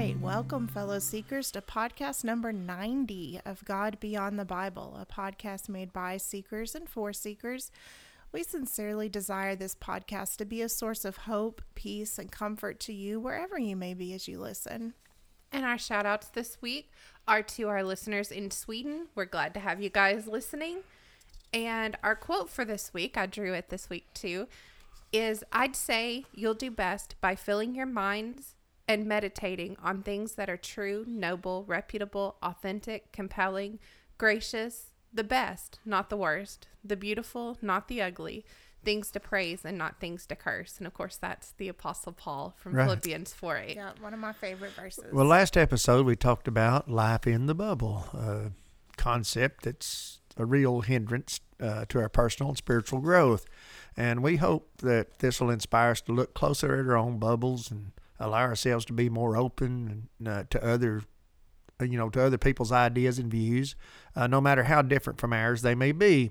Right. Welcome, fellow seekers, to podcast number 90 of God Beyond the Bible, a podcast made by seekers and for seekers. We sincerely desire this podcast to be a source of hope, peace, and comfort to you wherever you may be as you listen. And our shout outs this week are to our listeners in Sweden. We're glad to have you guys listening. And our quote for this week, I drew it this week too, is I'd say you'll do best by filling your minds and meditating on things that are true, noble, reputable, authentic, compelling, gracious, the best, not the worst, the beautiful, not the ugly, things to praise and not things to curse. And of course, that's the Apostle Paul from Right. Philippians 4 8. Yeah, one of my favorite verses. Well, last episode we talked about life in the bubble, a concept that's a real hindrance uh, to our personal and spiritual growth. And we hope that this will inspire us to look closer at our own bubbles and allow ourselves to be more open and, uh, to other, uh, you know, to other people's ideas and views, uh, no matter how different from ours they may be.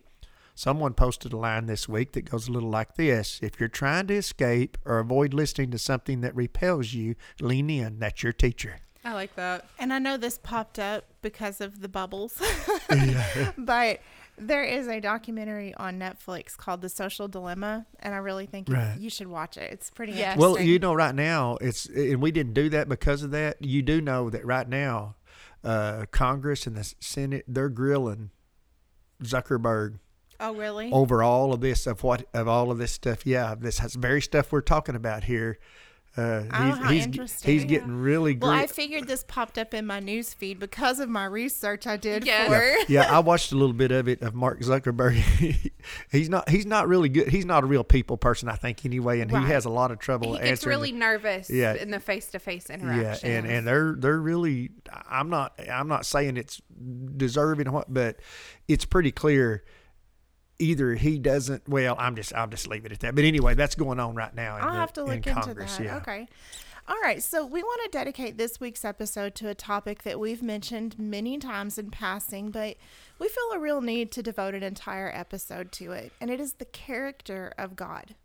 Someone posted a line this week that goes a little like this If you're trying to escape or avoid listening to something that repels you, lean in. That's your teacher. I like that. And I know this popped up because of the bubbles, but there is a documentary on Netflix called The Social Dilemma, and I really think you- Right. you should watch it. It's pretty Yes. interesting. Well, you know, right now it's and we didn't do that because of that. You do know that right now, uh, Congress and the Senate they're grilling Zuckerberg oh, really? over all of this of what of all of this stuff. Yeah, this has very stuff we're talking about here. Uh, Oh, how he's, interesting. he's getting really good. Well, I figured this popped up in my news feed because of my research I did Yes. for. yeah, I watched a little bit of it of Mark Zuckerberg. he's not he's not really good. He's not a real people person, I think, anyway, and Right. he has a lot of trouble He gets answering. the- really nervous Yeah. in the face to face interaction. Yeah, and and they're they're really. I'm not I'm not saying it's deserving, what, but it's pretty clear. Either he doesn't. Well, I'm just I'll just leave it at that. But anyway, that's going on right now. In I'll the- have to in look into Congress, that. Yeah. Okay. All right. So we want to dedicate this week's episode to a topic that we've mentioned many times in passing, but we feel a real need to devote an entire episode to it, and it is the character of God.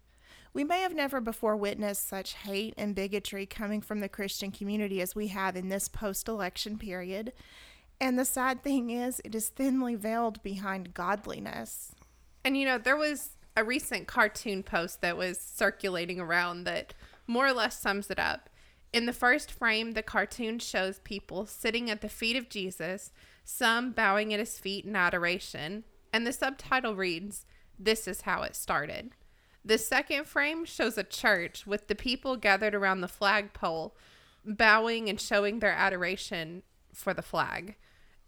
We may have never before witnessed such hate and bigotry coming from the Christian community as we have in this post election period. And the sad thing is, it is thinly veiled behind godliness. And you know, there was a recent cartoon post that was circulating around that more or less sums it up. In the first frame, the cartoon shows people sitting at the feet of Jesus, some bowing at his feet in adoration, and the subtitle reads, This is how it started. The second frame shows a church with the people gathered around the flagpole, bowing and showing their adoration for the flag.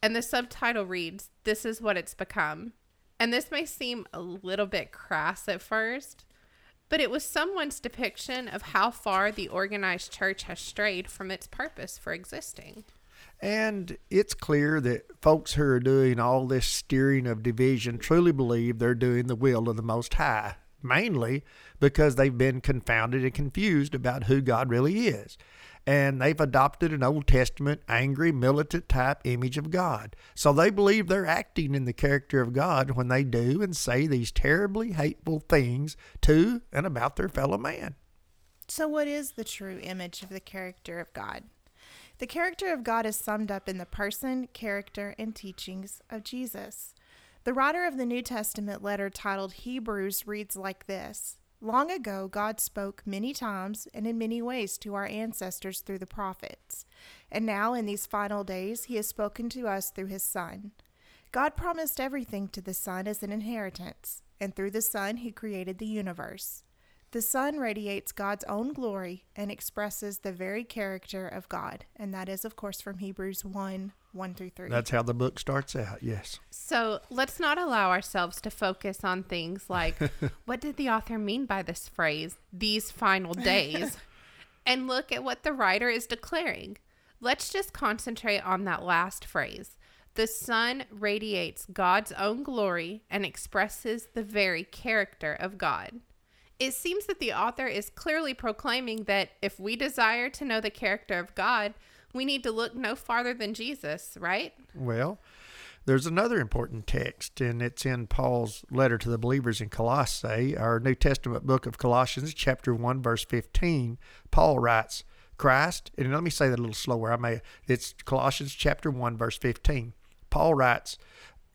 And the subtitle reads, This is what it's become. And this may seem a little bit crass at first, but it was someone's depiction of how far the organized church has strayed from its purpose for existing. And it's clear that folks who are doing all this steering of division truly believe they're doing the will of the Most High, mainly because they've been confounded and confused about who God really is. And they've adopted an Old Testament, angry, militant type image of God. So they believe they're acting in the character of God when they do and say these terribly hateful things to and about their fellow man. So, what is the true image of the character of God? The character of God is summed up in the person, character, and teachings of Jesus. The writer of the New Testament letter titled Hebrews reads like this Long ago, God spoke many times and in many ways to our ancestors through the prophets. And now, in these final days, He has spoken to us through His Son. God promised everything to the Son as an inheritance, and through the Son, He created the universe. The Son radiates God's own glory and expresses the very character of God. And that is, of course, from Hebrews 1 1 through 3. That's how the book starts out, yes. So let's not allow ourselves to focus on things like what did the author mean by this phrase, these final days, and look at what the writer is declaring. Let's just concentrate on that last phrase. The Son radiates God's own glory and expresses the very character of God it seems that the author is clearly proclaiming that if we desire to know the character of God, we need to look no farther than Jesus, right? Well, there's another important text, and it's in Paul's letter to the believers in Colossae, our New Testament book of Colossians, chapter 1, verse 15. Paul writes, Christ, and let me say that a little slower. I may it's Colossians chapter 1, verse 15. Paul writes,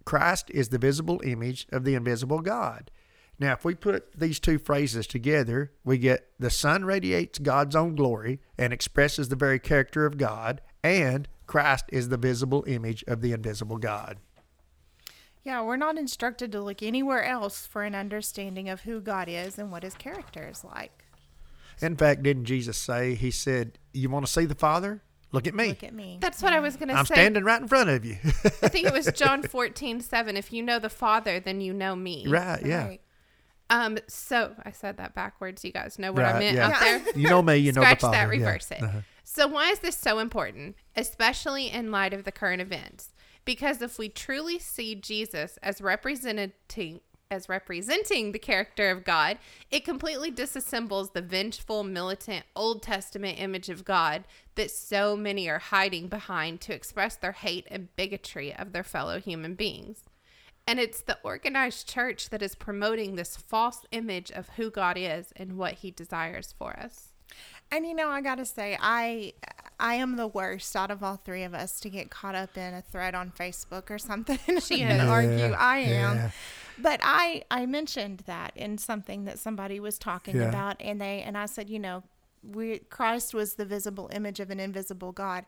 Christ is the visible image of the invisible God now, if we put these two phrases together, we get the Son radiates God's own glory and expresses the very character of God, and Christ is the visible image of the invisible God. Yeah, we're not instructed to look anywhere else for an understanding of who God is and what his character is like. In fact, didn't Jesus say, He said, You want to see the Father? Look at me. Look at me. That's what I was going to say. I'm standing right in front of you. I think it was John 14, 7. If you know the Father, then you know me. Right, yeah. Um, so I said that backwards. You guys know what right, I meant yeah. out there. You know me. You know Scratch that. Reverse yeah. it. Uh-huh. So why is this so important, especially in light of the current events? Because if we truly see Jesus as representing as representing the character of God, it completely disassembles the vengeful, militant Old Testament image of God that so many are hiding behind to express their hate and bigotry of their fellow human beings. And it's the organized church that is promoting this false image of who God is and what he desires for us. And you know, I got to say I I am the worst out of all three of us to get caught up in a thread on Facebook or something she and argue. I am. Yeah. But I I mentioned that in something that somebody was talking yeah. about and they and I said, you know, we Christ was the visible image of an invisible God.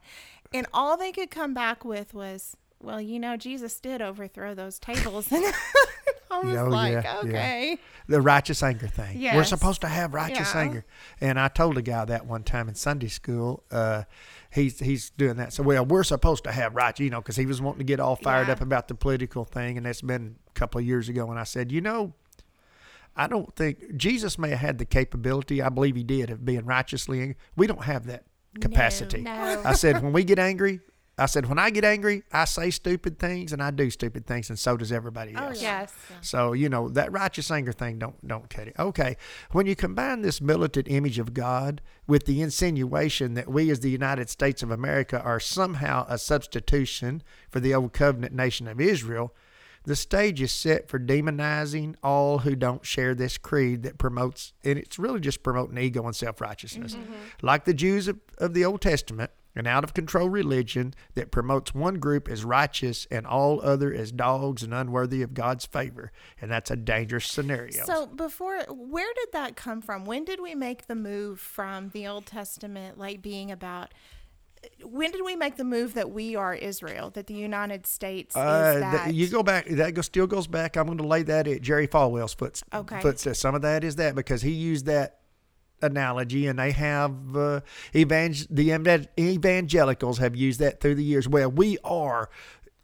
And all they could come back with was well, you know, Jesus did overthrow those tables. And I was oh, like, yeah, okay. Yeah. The righteous anger thing. Yes. We're supposed to have righteous yeah. anger. And I told a guy that one time in Sunday school. Uh, he's he's doing that. So, well, we're supposed to have right, you know, because he was wanting to get all fired up about the political thing. And that's been a couple of years ago. And I said, you know, I don't think Jesus may have had the capability, I believe he did, of being righteously angry. We don't have that capacity. No, no. I said, when we get angry, I said, when I get angry, I say stupid things and I do stupid things, and so does everybody oh, else. Oh, yes. So you know that righteous anger thing don't don't cut it. Okay, when you combine this militant image of God with the insinuation that we, as the United States of America, are somehow a substitution for the old covenant nation of Israel, the stage is set for demonizing all who don't share this creed that promotes, and it's really just promoting ego and self righteousness, mm-hmm. like the Jews of, of the Old Testament an out of control religion that promotes one group as righteous and all other as dogs and unworthy of God's favor. And that's a dangerous scenario. So, before, where did that come from? When did we make the move from the Old Testament, like being about? When did we make the move that we are Israel, that the United States uh, that? you go back, that still goes back. I'm going to lay that at Jerry Falwell's foot, okay. footsteps. Some of that is that because he used that analogy, and they have uh, evangel- the evangelicals have used that through the years. Well, we are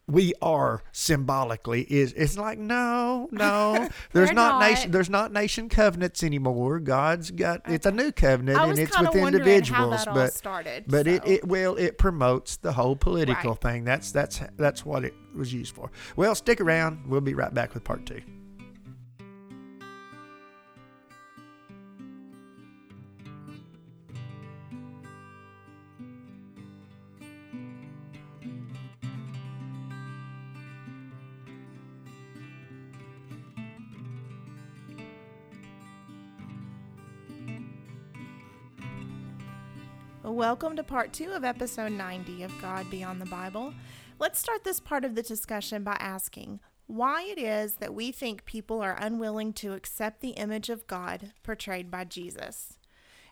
we are symbolically is it's like no no there's not, not, nation there's not nation covenants anymore god's got okay. it's a new covenant and it's with individuals but started, but so. it, it well it promotes the whole political right. thing that's that's that's what it was used for well stick around we'll be right back with part two Welcome to part two of episode 90 of God Beyond the Bible. Let's start this part of the discussion by asking why it is that we think people are unwilling to accept the image of God portrayed by Jesus.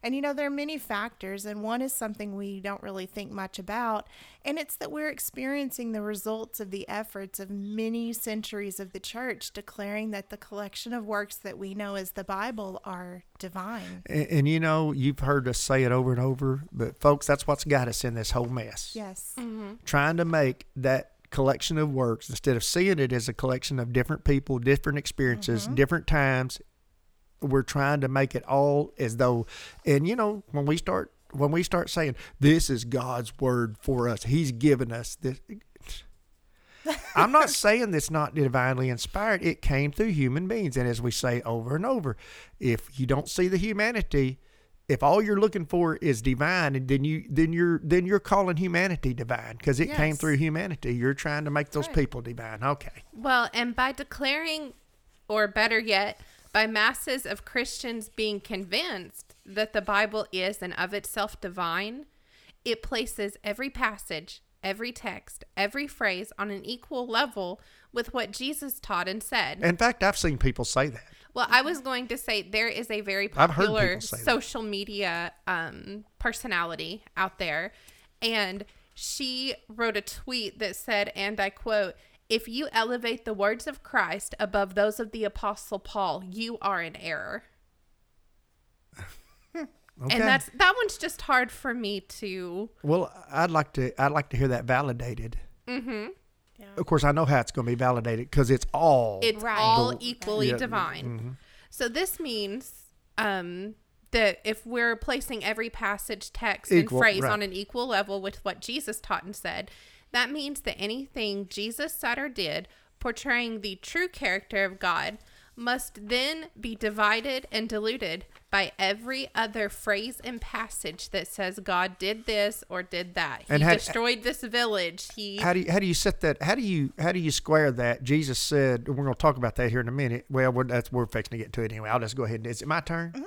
And you know, there are many factors, and one is something we don't really think much about, and it's that we're experiencing the results of the efforts of many centuries of the church declaring that the collection of works that we know as the Bible are divine. And, and you know, you've heard us say it over and over, but folks, that's what's got us in this whole mess. Yes. Mm-hmm. Trying to make that collection of works instead of seeing it as a collection of different people, different experiences, mm-hmm. different times. We're trying to make it all as though, and you know, when we start when we start saying this is God's word for us, He's given us this. I'm not saying it's not divinely inspired. It came through human beings, and as we say over and over, if you don't see the humanity, if all you're looking for is divine, and then you then you're then you're calling humanity divine because it came through humanity. You're trying to make those right. people divine. Okay. Well, and by declaring, or better yet, by masses of Christians being convinced that the Bible is and of itself divine, it places every passage, every text, every phrase on an equal level with what Jesus taught and said. In fact, I've seen people say that. Well, I was going to say there is a very popular say that. social media um, personality out there, and she wrote a tweet that said, and I quote, if you elevate the words of Christ above those of the Apostle Paul, you are in error. Okay. And that's that one's just hard for me to. well, I'd like to I'd like to hear that validated. Mm-hmm. Yeah. Of course, I know how it's going to be validated because it's all. It's Right. all The- equally yeah, mm-hmm. divine. So this means um, that if we're placing every passage, text, Equal, and phrase right. on an equal level with what Jesus taught and said, that means that anything Jesus said or did portraying the true character of God must then be divided and diluted by every other phrase and passage that says God did this or did that. He And had- destroyed this village. He how do you how do you set that? How do you how do you square that? Jesus said, and we're going to talk about that here in a minute. Well, we're, that's we're fixing to get to it anyway. I'll just go ahead. and Is it my turn? Mm-hmm.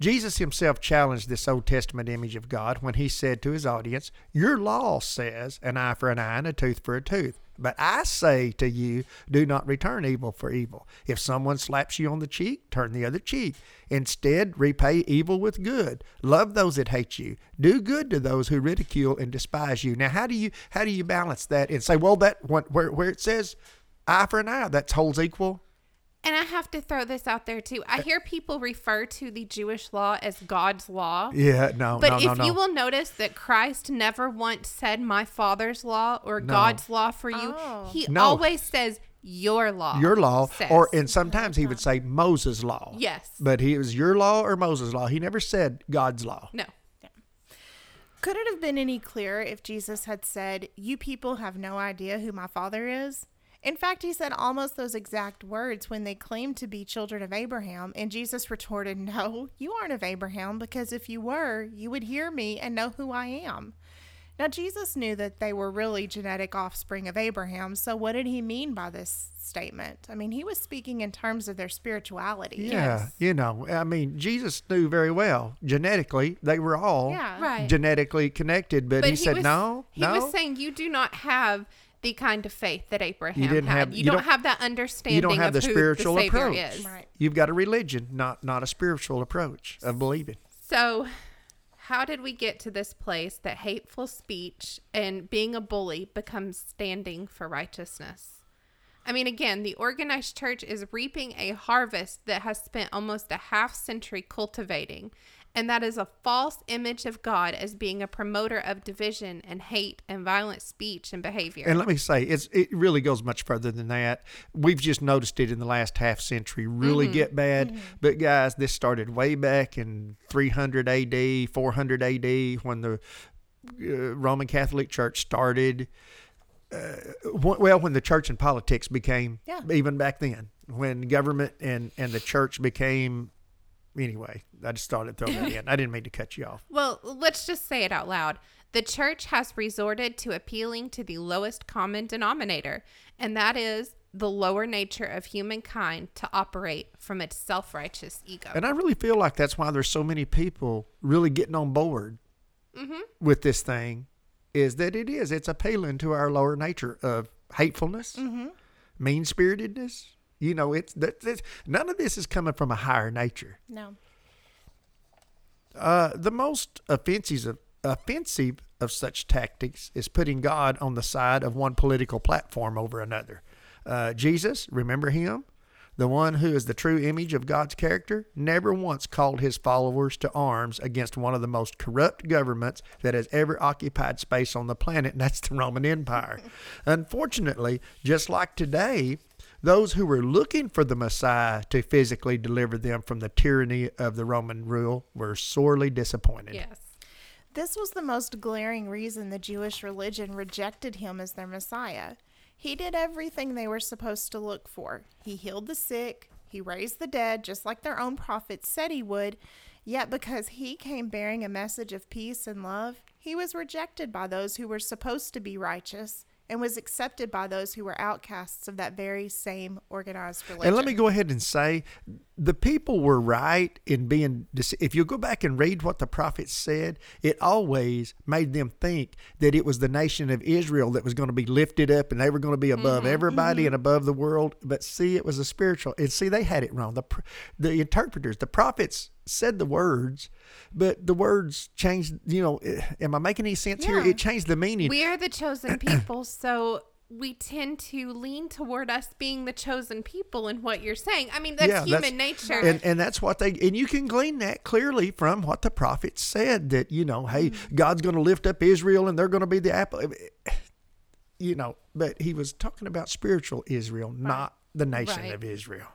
Jesus himself challenged this Old Testament image of God when he said to his audience, Your law says an eye for an eye and a tooth for a tooth. But I say to you, do not return evil for evil. If someone slaps you on the cheek, turn the other cheek. Instead, repay evil with good. Love those that hate you. Do good to those who ridicule and despise you. Now, how do you how do you balance that and say, well, that one, where where it says eye for an eye, that holds equal? And I have to throw this out there too. I uh, hear people refer to the Jewish law as God's law. Yeah, no, But no, if no, no. you will notice that Christ never once said my father's law or No. God's law for you, Oh. he No. always says your law. your law, says. or and sometimes he would say Moses' law. Yes. but he was your law or Moses' law. He never said God's law. no. Could it have been any clearer if Jesus had said, You people have no idea who my father is? In fact, he said almost those exact words when they claimed to be children of Abraham, and Jesus retorted, No, you aren't of Abraham, because if you were, you would hear me and know who I am. Now, Jesus knew that they were really genetic offspring of Abraham, so what did he mean by this statement? I mean, he was speaking in terms of their spirituality. Yeah, you know, I mean, Jesus knew very well genetically they were all Yeah. Right. genetically connected, but, he, said was, no, He no. was saying you do not have the kind of faith that Abraham you didn't had. have- you, you don't, don't- have that understanding you don't have of the spiritual the approach. is. Right. You've got a religion, not not a spiritual approach of believing. So, how did we get to this place that hateful speech and being a bully becomes standing for righteousness? I mean, again, the organized church is reaping a harvest that has spent almost a half century cultivating, and that is a false image of God as being a promoter of division and hate and violent speech and behavior. And let me say, it's it really goes much further than that. We've just noticed it in the last half century really Mm-hmm. get bad. But guys, this started way back in 300 AD, 400 AD, when the uh, Roman Catholic Church started. Uh, well, when the church and politics became, Yeah. even back then, when government and and the church became. Anyway, I just started throwing it in. I didn't mean to cut you off. Well, let's just say it out loud. The church has resorted to appealing to the lowest common denominator, and that is the lower nature of humankind to operate from its self righteous ego. And I really feel like that's why there's so many people really getting on board mm-hmm. with this thing is that it is. It's appealing to our lower nature of hatefulness, mm-hmm. mean spiritedness. You know, it's that that's- none of this is coming from a higher nature. No. Uh, the most offensive of, offensive of such tactics is putting God on the side of one political platform over another. Uh, Jesus, remember him? The one who is the true image of God's character, never once called his followers to arms against one of the most corrupt governments that has ever occupied space on the planet, and that's the Roman Empire. Unfortunately, just like today, those who were looking for the Messiah to physically deliver them from the tyranny of the Roman rule were sorely disappointed. Yes. This was the most glaring reason the Jewish religion rejected him as their Messiah. He did everything they were supposed to look for. He healed the sick, he raised the dead, just like their own prophets said he would. Yet, because he came bearing a message of peace and love, he was rejected by those who were supposed to be righteous and was accepted by those who were outcasts of that very same organized religion. And let me go ahead and say the people were right in being, if you go back and read what the prophets said, it always made them think that it was the nation of Israel that was going to be lifted up and they were going to be mm-hmm, above everybody mm-hmm. and above the world. But see, it was a spiritual, and see, they had it wrong. The, the interpreters, the prophets said the words, but the words changed, you know, eh, am I making any sense here? It changed the meaning. We are the chosen people, so we tend to lean toward us being the chosen people in what you're saying. I mean, that's Yeah, human that's- nature. and and that's what they and you can glean that clearly from what the prophets said that you know hey Mm-hmm. god's going to lift up israel and they're going to be the apple you know but he was talking about spiritual israel not the nation Right. of israel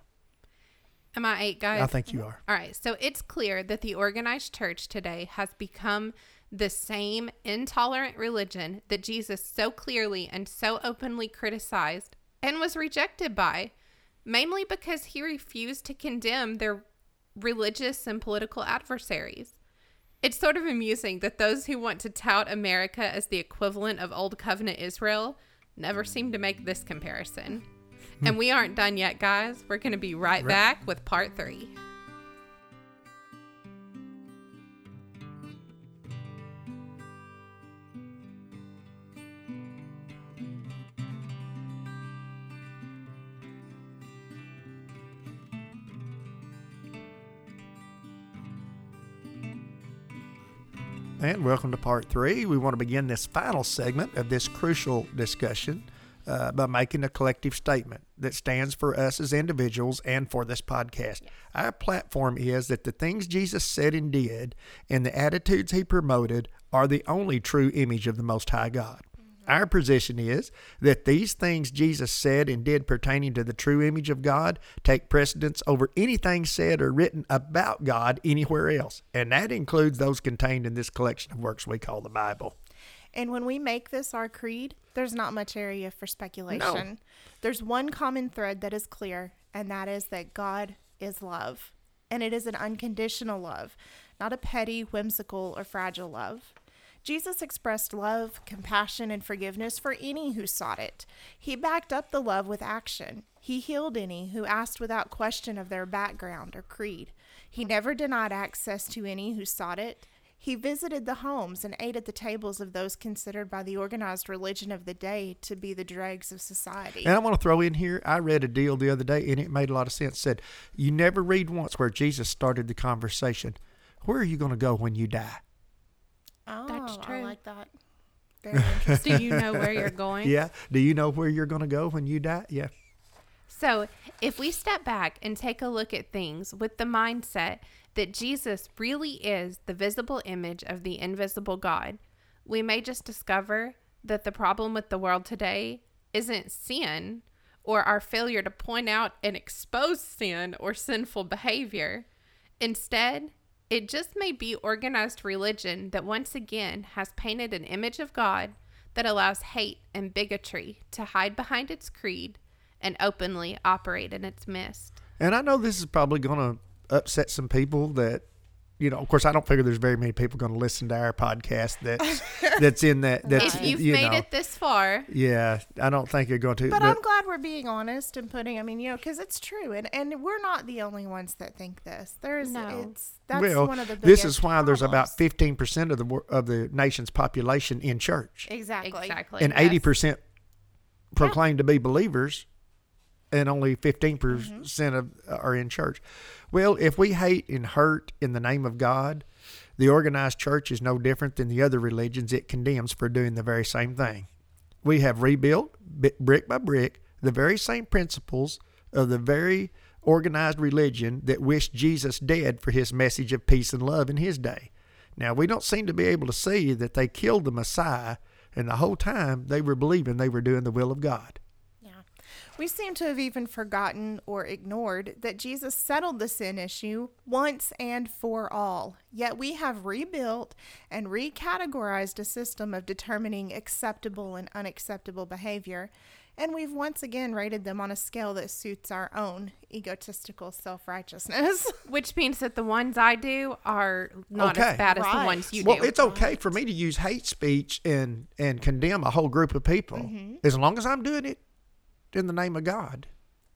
Am I eight, guys? i think you are All right, so it's clear that the organized church today has become the same intolerant religion that Jesus so clearly and so openly criticized and was rejected by, mainly because he refused to condemn their religious and political adversaries. It's sort of amusing that those who want to tout America as the equivalent of Old Covenant Israel never seem to make this comparison. And we aren't done yet, guys. We're going to be right, Right. back with part three. and welcome to part three we want to begin this final segment of this crucial discussion uh, by making a collective statement that stands for us as individuals and for this podcast. Our platform is that the things Jesus said and did and the attitudes he promoted are the only true image of the Most High God. Our position is that these things Jesus said and did pertaining to the true image of God take precedence over anything said or written about God anywhere else. And that includes those contained in this collection of works we call the Bible. And when we make this our creed, there's not much area for speculation. There's one common thread that is clear, and that is that God is love. And it is an unconditional love, not a petty, whimsical, or fragile love. Jesus expressed love, compassion, and forgiveness for any who sought it. He backed up the love with action. He healed any who asked without question of their background or creed. He never denied access to any who sought it. He visited the homes and ate at the tables of those considered by the organized religion of the day to be the dregs of society. And I want to throw in here, I read a deal the other day and it made a lot of sense. Said, you never read once where Jesus started the conversation. Where are you going to go when you die? oh, That's true. I true. like that. Very interesting. Do you know where you're going? Yeah. Do you know where you're going to go when you die? Yeah. So, if we step back and take a look at things with the mindset that Jesus really is the visible image of the invisible God, we may just discover that the problem with the world today isn't sin or our failure to point out and expose sin or sinful behavior. Instead, it just may be organized religion that once again has painted an image of God that allows hate and bigotry to hide behind its creed and openly operate in its midst. And I know this is probably going to upset some people that, you know, of course, I don't figure there's very many people going to listen to our podcast that's that's in that. That's if you've you made know, it this far, yeah, I don't think you're going to. But, I'm glad we're being honest and putting. I mean, you know, because it's true, and and we're not the only ones that think this. There's, No. it's that's well, one of the. this is why there's about 15 percent of the of the nation's population in church, exactly. exactly, and yes. 80 percent proclaim to be believers, and only 15 Mm-hmm. percent of are in church. Well, if we hate and hurt in the name of God, the organized church is no different than the other religions it condemns for doing the very same thing. We have rebuilt brick by brick the very same principles of the very organized religion that wished Jesus dead for his message of peace and love in his day. Now, we don't seem to be able to see that they killed the Messiah, and the whole time they were believing they were doing the will of God. Yeah. We seem to have even forgotten or ignored that Jesus settled the sin issue once and for all. Yet we have rebuilt and recategorized a system of determining acceptable and unacceptable behavior. And we've once again rated them on a scale that suits our own egotistical self righteousness. which means that the ones I do are not Okay. as bad as Right. the ones you well, do. Well, it's okay for me to use hate speech and and condemn a whole group of people Mm-hmm. as long as I'm doing it in the name of God.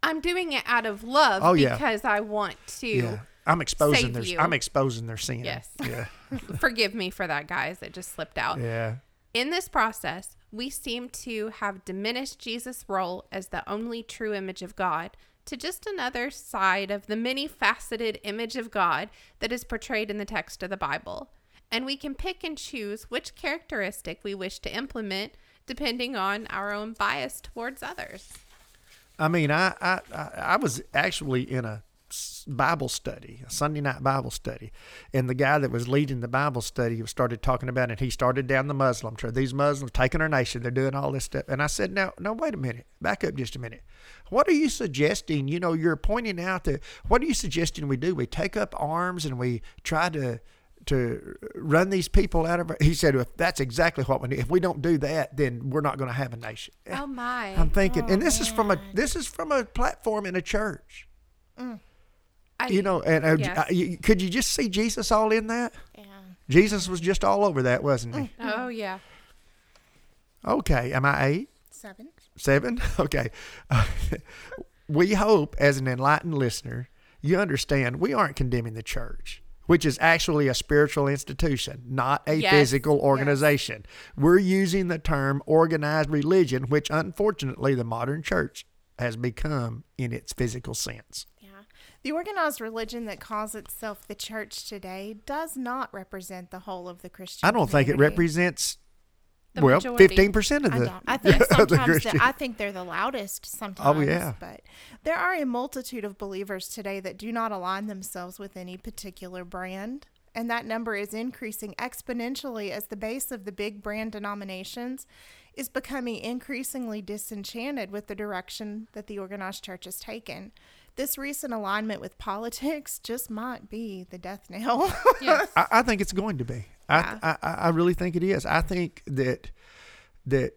I'm doing it out of love Oh, yeah. because I want to. Yeah, I'm exposing their you. I'm exposing their sin. Yes. Yeah. Forgive me for that, guys. It just slipped out. Yeah. In this process, we seem to have diminished Jesus' role as the only true image of God to just another side of the many faceted image of God that is portrayed in the text of the Bible. And we can pick and choose which characteristic we wish to implement depending on our own bias towards others. I mean, I, I, I was actually in a Bible study, a Sunday night Bible study, and the guy that was leading the Bible study started talking about it. He started down the Muslim trail. These Muslims taking our nation, they're doing all this stuff. And I said, "Now, no, wait a minute, back up just a minute. What are you suggesting? You know, you're pointing out that what are you suggesting we do? We take up arms and we try to." To run these people out of, he said, if that's exactly what we need. If we don't do that, then we're not going to have a nation. Oh my. I'm thinking, and this is from a this is from a platform in a church, I, you know. And uh, Yes. uh, you, could you just see Jesus all in that? yeah. Jesus was just all over that, wasn't he? Oh yeah. Okay, am I eight, Seven. seven? Okay. we hope, as an enlightened listener, you understand we aren't condemning the church. Which is actually a spiritual institution, not a Yes. physical organization. We're using the term organized religion, which unfortunately the modern church has become in its physical sense. Yeah. The organized religion that calls itself the church today does not represent the whole of the Christian I don't think it represents The well fifteen percent of I the. don't. I think of the sometimes they're- I think they're the loudest oh, sometimes. Oh, yeah. But there are a multitude of believers today that do not align themselves with any particular brand. And that number is increasing exponentially as the base of the big brand denominations is becoming increasingly disenchanted with the direction that the organized church has taken. This recent alignment with politics just might be the death knell. Yes. I, I think it's going to be. Yeah. I, I I really think it is. I think that that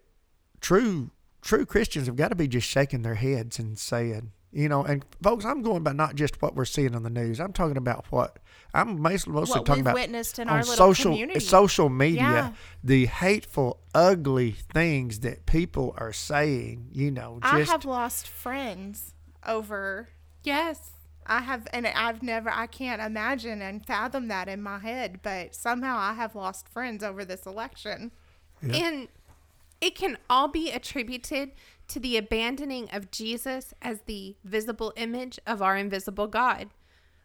true true Christians have got to be just shaking their heads and saying, you know, and folks, I'm going by not just what we're seeing on the news. I'm talking about what I'm mostly, mostly what talking about witnessed in on our little social community. social media, Yeah. the hateful, ugly things that people are saying. You know, I have lost friends over yes. I have, and I've never, I can't imagine and fathom that in my head, but somehow I have lost friends over this election. Yeah. And it can all be attributed to the abandoning of Jesus as the visible image of our invisible God.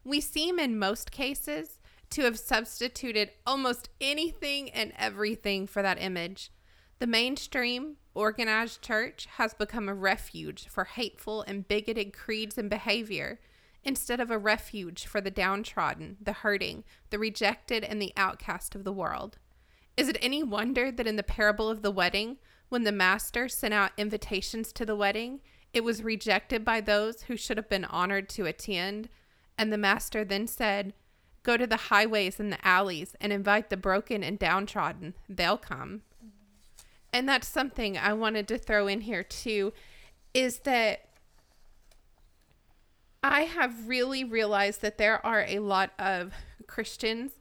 We seem, in most cases, to have substituted almost anything and everything for that image. The mainstream, organized church has become a refuge for hateful and bigoted creeds and behavior instead of a refuge for the downtrodden, the hurting, the rejected, and the outcast of the world. Is it any wonder that in the parable of the wedding, when the master sent out invitations to the wedding, it was rejected by those who should have been honored to attend? And the master then said, Go to the highways and the alleys and invite the broken and downtrodden. They'll come. And that's something I wanted to throw in here too is that I have really realized that there are a lot of Christians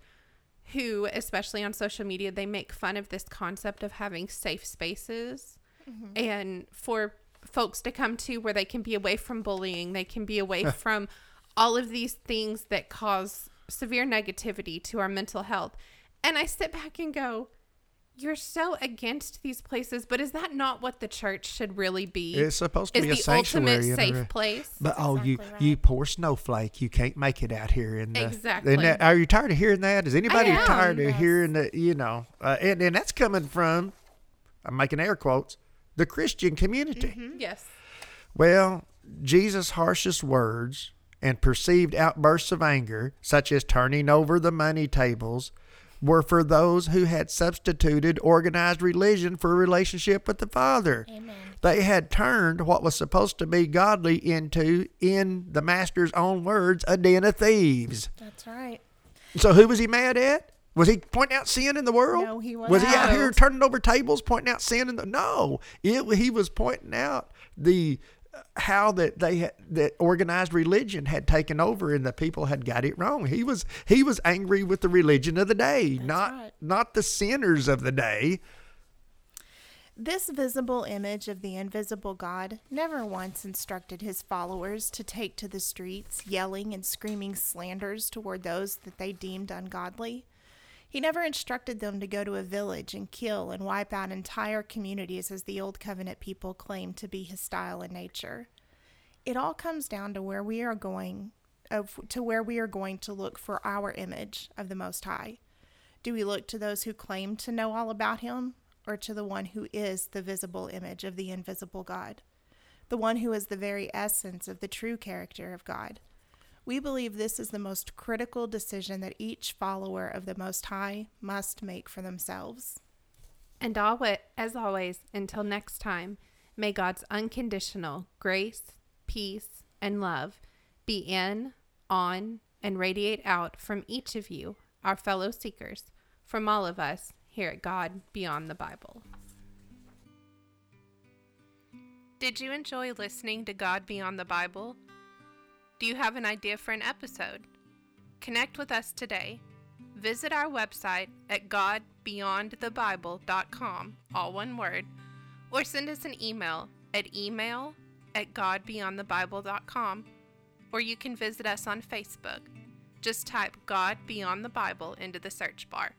who, especially on social media, they make fun of this concept of having safe spaces mm-hmm. and for folks to come to where they can be away from bullying, they can be away from all of these things that cause severe negativity to our mental health. And I sit back and go, you're so against these places, but is that not what the church should really be? It's supposed to is be a the sanctuary. ultimate safe a- place. But oh, you exactly you right. poor snowflake, you can't make it out here in the. Exactly. And that, are you tired of hearing that? Is anybody am, tired of yes. hearing that? You know, uh, and and that's coming from, I'm making air quotes, the Christian community. Mm-hmm. Yes. Well, Jesus' harshest words and perceived outbursts of anger, such as turning over the money tables, were for those who had substituted organized religion for a relationship with the Father. Amen. They had turned what was supposed to be godly into, in the Master's own words, a den of thieves. That's right. So who was he mad at? Was he pointing out sin in the world? No, he Was Was he out here turning over tables, pointing out sin in the? No, it, he was pointing out the how that they had, that organized religion had taken over and the people had got it wrong. He was he was angry with the religion of the day, not right. not the sinners of the day. This visible image of the invisible God never once instructed his followers to take to the streets, yelling and screaming slanders toward those that they deemed ungodly. He never instructed them to go to a village and kill and wipe out entire communities as the Old Covenant people claimed to be his style and nature. It all comes down to where we are going, of, to where we are going to look for our image of the Most High. Do we look to those who claim to know all about him, or to the one who is the visible image of the invisible God, the one who is the very essence of the true character of God? We believe this is the most critical decision that each follower of the Most High must make for themselves. And as always, until next time, may God's unconditional grace, peace, and love be in, on, and radiate out from each of you, our fellow seekers, from all of us here at God Beyond the Bible. Did you enjoy listening to God Beyond the Bible? Do you have an idea for an episode? Connect with us today. Visit our website at godbeyondthebible.com, all one word, or send us an email at email at godbeyondthebible.com, or you can visit us on Facebook. Just type God Beyond the Bible into the search bar.